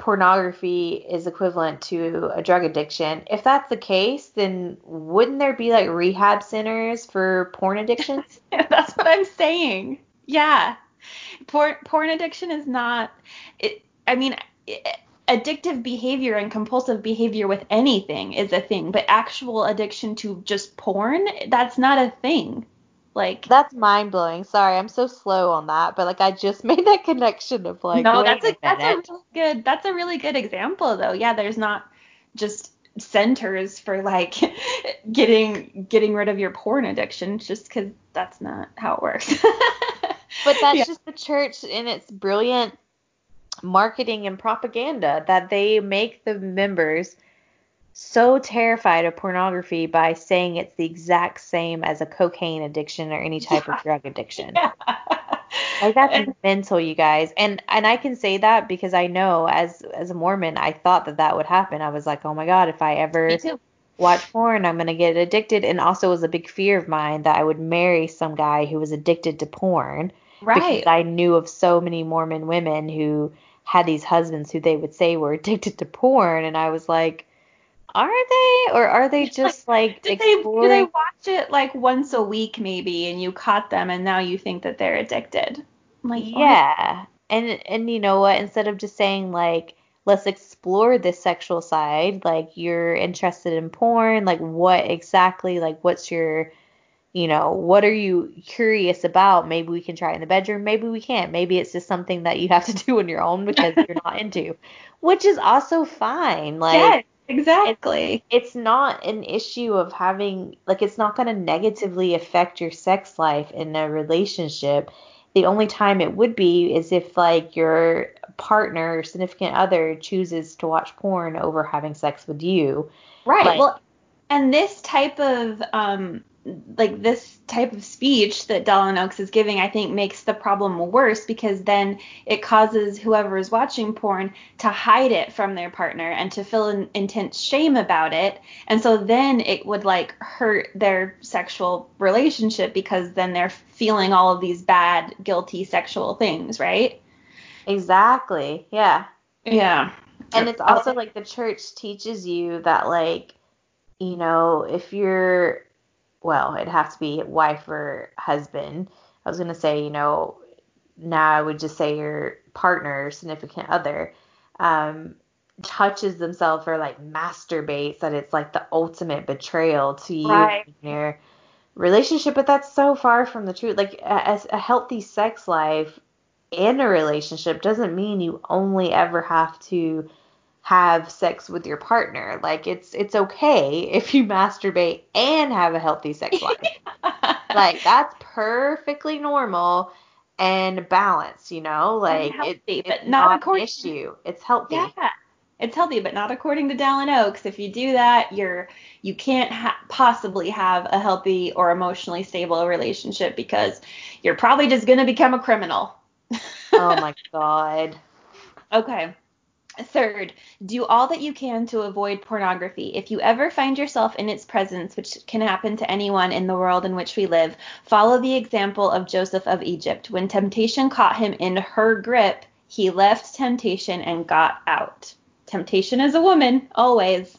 Speaker 2: pornography is equivalent to a drug addiction. If that's the case, then wouldn't there be like rehab centers for porn addictions? (laughs)
Speaker 1: that's what I'm saying. Yeah. Porn porn addiction is not it I mean it, addictive behavior and compulsive behavior with anything is a thing, but actual addiction to just porn, that's not a thing. Like
Speaker 2: that's mind blowing. Sorry, I'm so slow on that, but like I just (laughs) made that connection of like
Speaker 1: no, that's a, a that's a really good that's a really good example though. Yeah, there's not just centers for like (laughs) getting getting rid of your porn addiction just because that's not how it works. (laughs)
Speaker 2: but that's yeah. just the church in its brilliant marketing and propaganda that they make the members so terrified of pornography by saying it's the exact same as a cocaine addiction or any type yeah. of drug addiction. Yeah. like that's and, mental, you guys. And and I can say that because I know as as a Mormon, I thought that that would happen. I was like, oh my god, if I ever watch porn, I'm gonna get addicted. And also was a big fear of mine that I would marry some guy who was addicted to porn.
Speaker 1: Right.
Speaker 2: Because I knew of so many Mormon women who had these husbands who they would say were addicted to porn, and I was like are they or are they just like, like
Speaker 1: did exploring? They, do they watch it like once a week maybe and you caught them and now you think that they're addicted
Speaker 2: I'm like yeah what? and and you know what instead of just saying like let's explore this sexual side like you're interested in porn like what exactly like what's your you know, what are you curious about? Maybe we can try it in the bedroom. Maybe we can't. Maybe it's just something that you have to (laughs) do on your own because you're not into, which is also fine. Like,
Speaker 1: yes, exactly.
Speaker 2: It's, it's not an issue of having, like, it's not going to negatively affect your sex life in a relationship. The only time it would be is if, like, your partner or significant other chooses to watch porn over having sex with you.
Speaker 1: Right. Like, well, and this type of um like this type of speech that Dallin Oaks is giving, I think makes the problem worse because then it causes whoever is watching porn to hide it from their partner and to feel an intense shame about it. And so then it would like hurt their sexual relationship because then they're feeling all of these bad, guilty sexual things, right?
Speaker 2: Exactly. Yeah.
Speaker 1: Yeah.
Speaker 2: And it's also like the church teaches you that like you know, if you're well, it'd have to be wife or husband. I was gonna say, you know, now I would just say your partner, significant other, um, touches themselves or like masturbates, that it's like the ultimate betrayal to you
Speaker 1: right.
Speaker 2: and your relationship. But that's so far from the truth. Like a, a healthy sex life in a relationship doesn't mean you only ever have to have sex with your partner. Like it's it's okay if you masturbate and have a healthy sex life. (laughs) like that's perfectly normal and balanced, you know? Like healthy, it, it's not, not according, an issue. It's healthy.
Speaker 1: Yeah. It's healthy, but not according to Dallin Oaks. If you do that, you're you can't ha- possibly have a healthy or emotionally stable relationship because you're probably just going to become a criminal.
Speaker 2: oh my (laughs) god.
Speaker 1: Okay. Third, do all that you can to avoid pornography. If you ever find yourself in its presence, which can happen to anyone in the world in which we live, follow the example of Joseph of Egypt. When temptation caught him in her grip, he left temptation and got out. Temptation is a woman, always.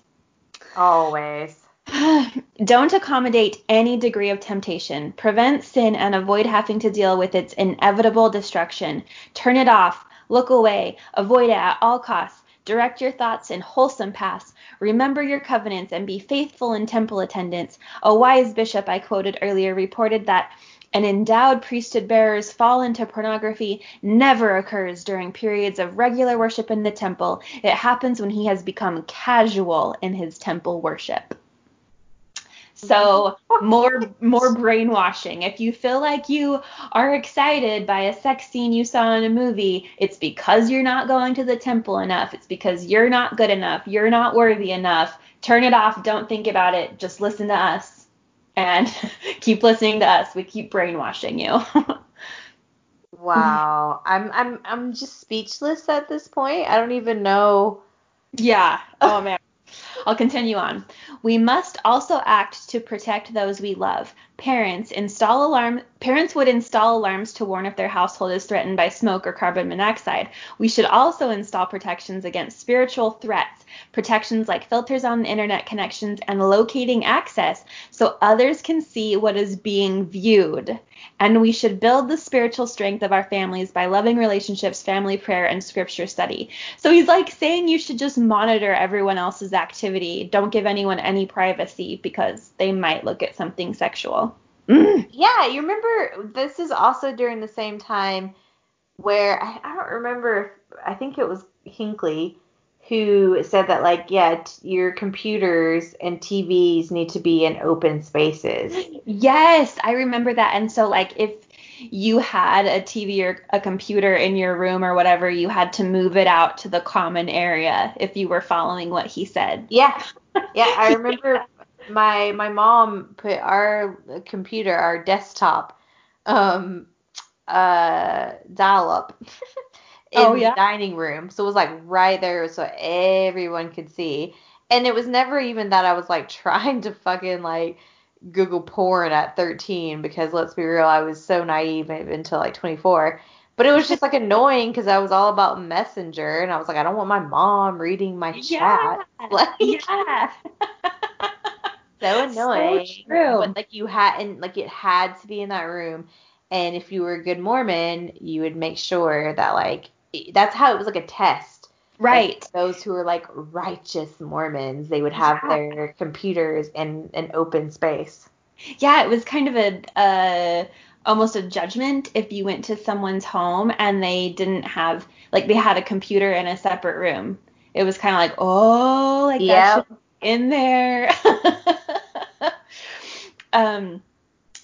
Speaker 2: Always. (sighs)
Speaker 1: Don't accommodate any degree of temptation. Prevent sin and avoid having to deal with its inevitable destruction. Turn it off Look away, avoid it at all costs. Direct your thoughts in wholesome paths. Remember your covenants and be faithful in temple attendance. A wise bishop I quoted earlier reported that an endowed priesthood bearer's fall into pornography never occurs during periods of regular worship in the temple. It happens when he has become casual in his temple worship. So (laughs) more more brainwashing. If you feel like you are excited by a sex scene you saw in a movie, it's because you're not going to the temple enough. It's because you're not good enough. You're not worthy enough. Turn it off. Don't think about it. Just listen to us and (laughs) keep listening to us. We keep brainwashing you. (laughs)
Speaker 2: wow. I'm I'm I'm just speechless at this point. I don't even know.
Speaker 1: Yeah. Oh man. I'll continue on. We must also act to protect those we love. Parents install alarm parents would install alarms to warn if their household is threatened by smoke or carbon monoxide. We should also install protections against spiritual threats, protections like filters on the internet connections and locating access so others can see what is being viewed. And we should build the spiritual strength of our families by loving relationships, family prayer, and scripture study. So he's like saying you should just monitor everyone else's activity. Don't give anyone any privacy because they might look at something sexual.
Speaker 2: Mm. Yeah, you remember this is also during the same time where I, I don't remember. if, I think it was Hinckley who said that like yeah t- your computers and TVs need to be in open spaces.
Speaker 1: Yes, I remember that. And so like if you had a TV or a computer in your room or whatever, you had to move it out to the common area if you were following what he said.
Speaker 2: Yeah. (laughs) Yeah, I remember my my mom put our computer, our desktop, um, uh, dial up (laughs) in oh, yeah? the dining room. So it was like right there, so everyone could see. And it was never even that I was like (laughs) trying to fucking like Google porn at 13 because let's be real, I was so naive until like 24. But it was just like annoying because I was all about Messenger and I was like, I don't want my mom reading my chat.
Speaker 1: Yeah. (laughs) Like, yeah.
Speaker 2: So annoying. So true. But like you had and like it had to be in that room. And if you were a good Mormon, you would make sure that like that's how it was like a test.
Speaker 1: Right.
Speaker 2: Like those who were like righteous Mormons, they would have yeah. their computers in an open space.
Speaker 1: Yeah, it was kind of a, a almost a judgment if you went to someone's home and they didn't have like they had a computer in a separate room. It was kind of like, oh, like
Speaker 2: Yep.
Speaker 1: that's in there. (laughs) um,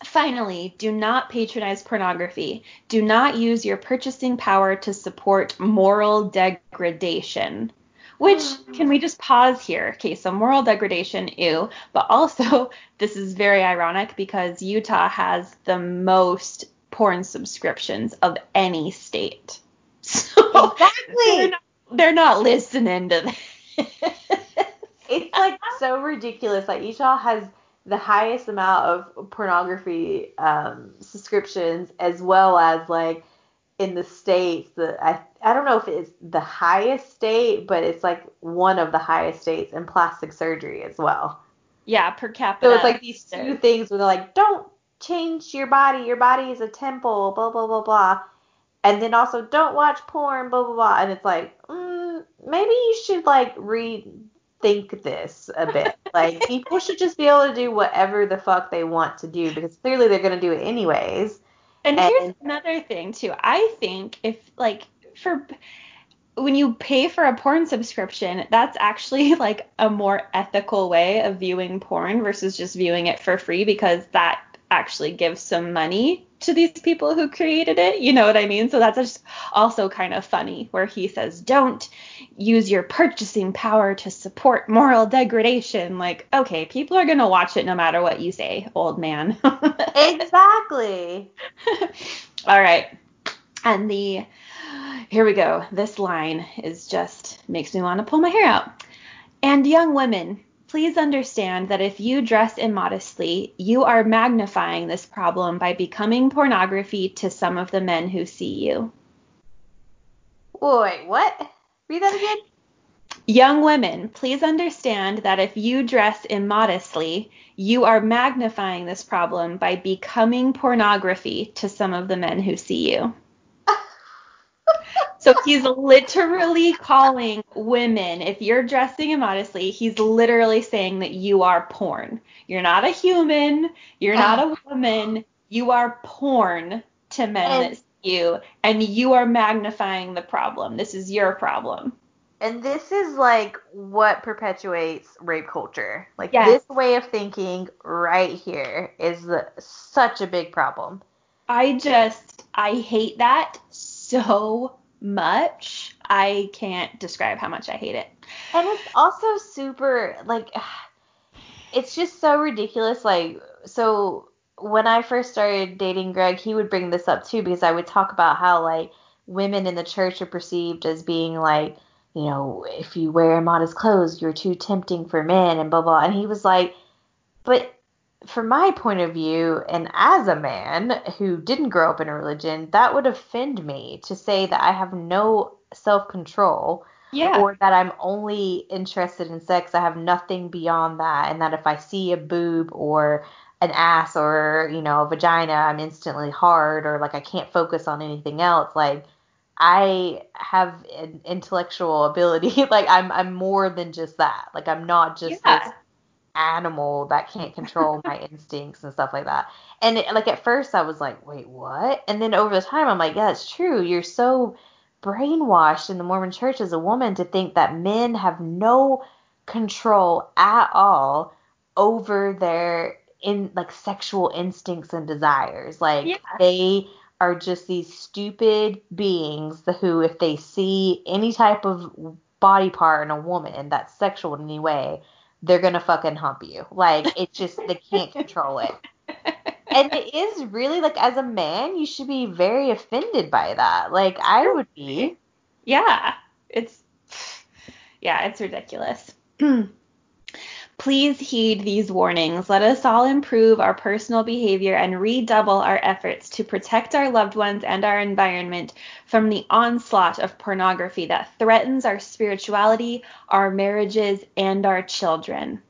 Speaker 1: finally, do not patronize pornography. Do not use your purchasing power to support moral degradation. Which can we just pause here? Okay, so moral degradation, ew. But also, (laughs) this is very ironic because Utah has the most porn subscriptions of any state. (laughs) So
Speaker 2: Exactly.
Speaker 1: they're not, they're not listening to this.
Speaker 2: It's like so ridiculous. Like Utah has the highest amount of pornography um, subscriptions, as well as like in the states. The I I don't know if it's the highest state, but it's like one of the highest states in plastic surgery as well.
Speaker 1: yeah, per capita.
Speaker 2: So it's like these two things where they're like, don't change your body. Your body is a temple. Blah blah blah blah. And then also don't watch porn. Blah blah blah. And it's like, mm, maybe you should like rethink this a bit. like people should just be able to do whatever the fuck they want to do because clearly they're gonna do it anyways.
Speaker 1: And here's another thing too. I think if like for when you pay for a porn subscription, that's actually like a more ethical way of viewing porn versus just viewing it for free because that actually give some money to these people who created it. You know what I mean? So that's just also kind of funny where he says, "Don't use your purchasing power to support moral degradation." Like, okay, people are going to watch it no matter what you say, old man. (laughs)
Speaker 2: Exactly. (laughs)
Speaker 1: All right. And the here we go. This line is just makes me want to pull my hair out. And young women, please understand that if you dress immodestly, you are magnifying this problem by becoming pornography to some of the men who see you.
Speaker 2: Wait, what? Read that again.
Speaker 1: Young women, please understand that if you dress immodestly, you are magnifying this problem by becoming pornography to some of the men who see you. So he's literally calling women, if you're dressing immodestly, he's literally saying that you are porn. You're not a human, you're uh-huh. not a woman, you are porn to men
Speaker 2: And-
Speaker 1: that see you, and you are magnifying the problem. This is your problem.
Speaker 2: And this is like what perpetuates rape culture. Like
Speaker 1: Yes.
Speaker 2: this way of thinking right here is the, such a big problem.
Speaker 1: I just I hate that so much. I can't describe how much I hate it.
Speaker 2: And it's also super like (sighs) it's just so ridiculous like so when I first started dating Greg, he would bring this up too because I would talk about how like women in the church are perceived as being like, you know, if you wear modest clothes, you're too tempting for men and blah blah. And he was like, but from my point of view, and as a man who didn't grow up in a religion, that would offend me to say that I have no self control
Speaker 1: Yeah.
Speaker 2: or that I'm only interested in sex. I have nothing beyond that, and that if I see a boob or an ass or you know a vagina, I'm instantly hard, or like I can't focus on anything else. Like I have an intellectual ability. (laughs) like I'm I'm more than just that. Like I'm not just
Speaker 1: Yeah.
Speaker 2: this animal that can't control my (laughs) instincts and stuff like that. And it, like at first I was like, wait, what? And then over the time I'm like, yeah, it's true. You're so brainwashed in the Mormon church as a woman to think that men have no control at all over their in like sexual instincts and desires. Like
Speaker 1: Yeah.
Speaker 2: they are just these stupid beings who if they see any type of body part in a woman that's sexual in any way, they're gonna fucking hump you. Like (laughs) it's just they can't control it. And it is really like as a man, you should be very offended by that. Like I would be.
Speaker 1: Yeah. It's yeah, it's ridiculous. (clears throat) Please heed these warnings. Let us all improve our personal behavior and redouble our efforts to protect our loved ones and our environment from the onslaught of pornography that threatens our spirituality, our marriages, and our children.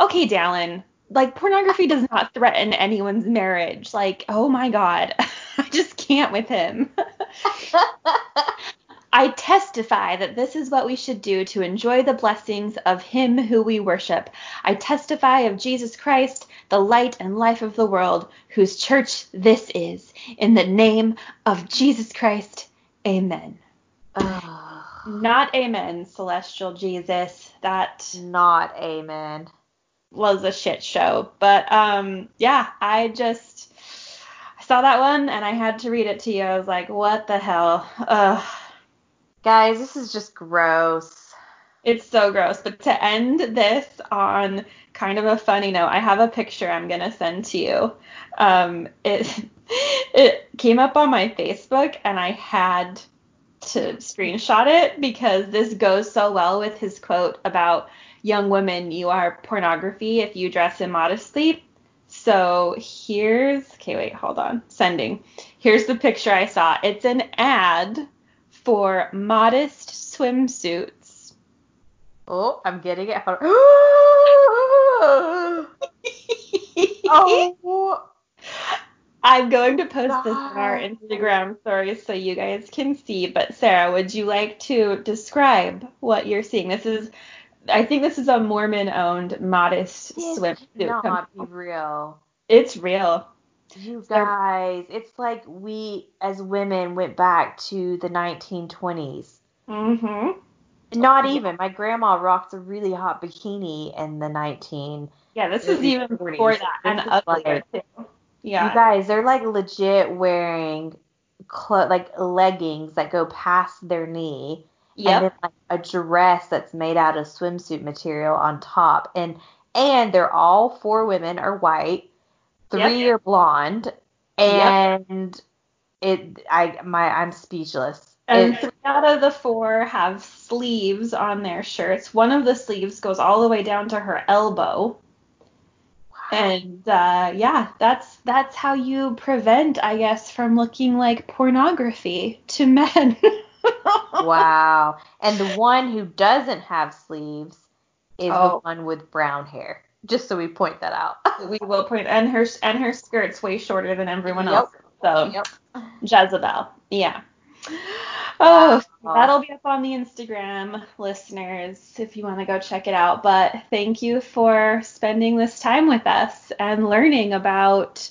Speaker 1: Okay, Dallin, like pornography does not threaten anyone's marriage. Like, oh my god, (laughs) I just can't with him. (laughs) I testify that this is what we should do to enjoy the blessings of Him who we worship. I testify of Jesus Christ, the light and life of the world, whose church this is. In the name of Jesus Christ, amen.
Speaker 2: Ugh,
Speaker 1: Not amen, celestial Jesus. That
Speaker 2: not amen.
Speaker 1: was a shit show. But um yeah, I just I saw that one and I had to read it to you. I was like, what the hell? Ugh.
Speaker 2: Guys, this is just gross.
Speaker 1: It's so gross. But to end this on kind of a funny note, I have a picture I'm gonna send to you. Um, it (laughs) it came up on my Facebook and I had to screenshot it because this goes so well with his quote about young women, you are pornography if you dress immodestly. So here's okay, wait, hold on. Sending. Here's the picture I saw. It's an ad for modest swimsuits.
Speaker 2: Oh, I'm getting it. (gasps) Oh,
Speaker 1: I'm going to post this on our Instagram stories so you guys can see. But Sarah, would you like to describe what you're seeing? This is, I think this is a Mormon-owned modest
Speaker 2: this
Speaker 1: swimsuit.
Speaker 2: cannot be real.
Speaker 1: It's real.
Speaker 2: You guys, it's like we as women went back to the 1920s.
Speaker 1: Mhm.
Speaker 2: Not even. My grandma rocked a really hot bikini in the 19.
Speaker 1: Yeah, this is even
Speaker 2: 40s.
Speaker 1: before that and uglier
Speaker 2: like-
Speaker 1: too.
Speaker 2: You
Speaker 1: Yeah.
Speaker 2: guys, they're like legit wearing clo- like leggings that go past their knee Yeah.
Speaker 1: and
Speaker 2: then like a dress that's made out of swimsuit material on top. And and they're all four women are white, three are blonde, and it I my I'm speechless.
Speaker 1: And
Speaker 2: It-
Speaker 1: three out of the four have sleeves on their shirts. One of the sleeves goes all the way down to her elbow. And uh, yeah, that's that's how you prevent, I guess, from looking like pornography to men. (laughs)
Speaker 2: wow. And the one who doesn't have sleeves is the
Speaker 1: Oh.
Speaker 2: one with brown hair. Just so we point that out. (laughs)
Speaker 1: we will point and her and her skirt's way shorter than everyone
Speaker 2: Yep.
Speaker 1: else. So
Speaker 2: Yep.
Speaker 1: Jezebel, yeah. (sighs) Oh,
Speaker 2: Wow.
Speaker 1: that'll be up on the Instagram, listeners, if you want to go check it out. But thank you for spending this time with us and learning about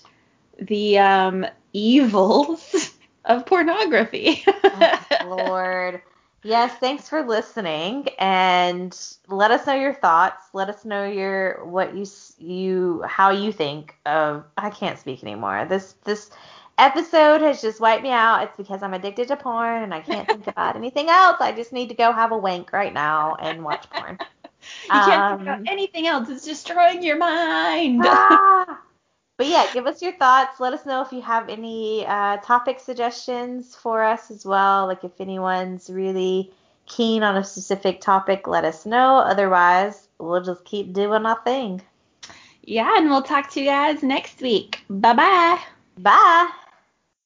Speaker 1: the um, evils (laughs) of pornography.
Speaker 2: Oh, (laughs) Lord. Yes, thanks for listening and let us know your thoughts. Let us know your what you you how you think of I can't speak anymore. This this episode has just wiped me out. It's because I'm addicted to porn and I can't think (laughs) about anything else. I just need to go have a wank right now and watch porn. (laughs)
Speaker 1: you can't think
Speaker 2: Um,
Speaker 1: about anything else. It's destroying your mind.
Speaker 2: Ah! (laughs) But yeah, give us your thoughts. Let us know if you have any uh, topic suggestions for us as well. Like if anyone's really keen on a specific topic, let us know. Otherwise, we'll just keep doing our thing.
Speaker 1: yeah, and we'll talk to you guys next week. Bye bye.
Speaker 2: Bye.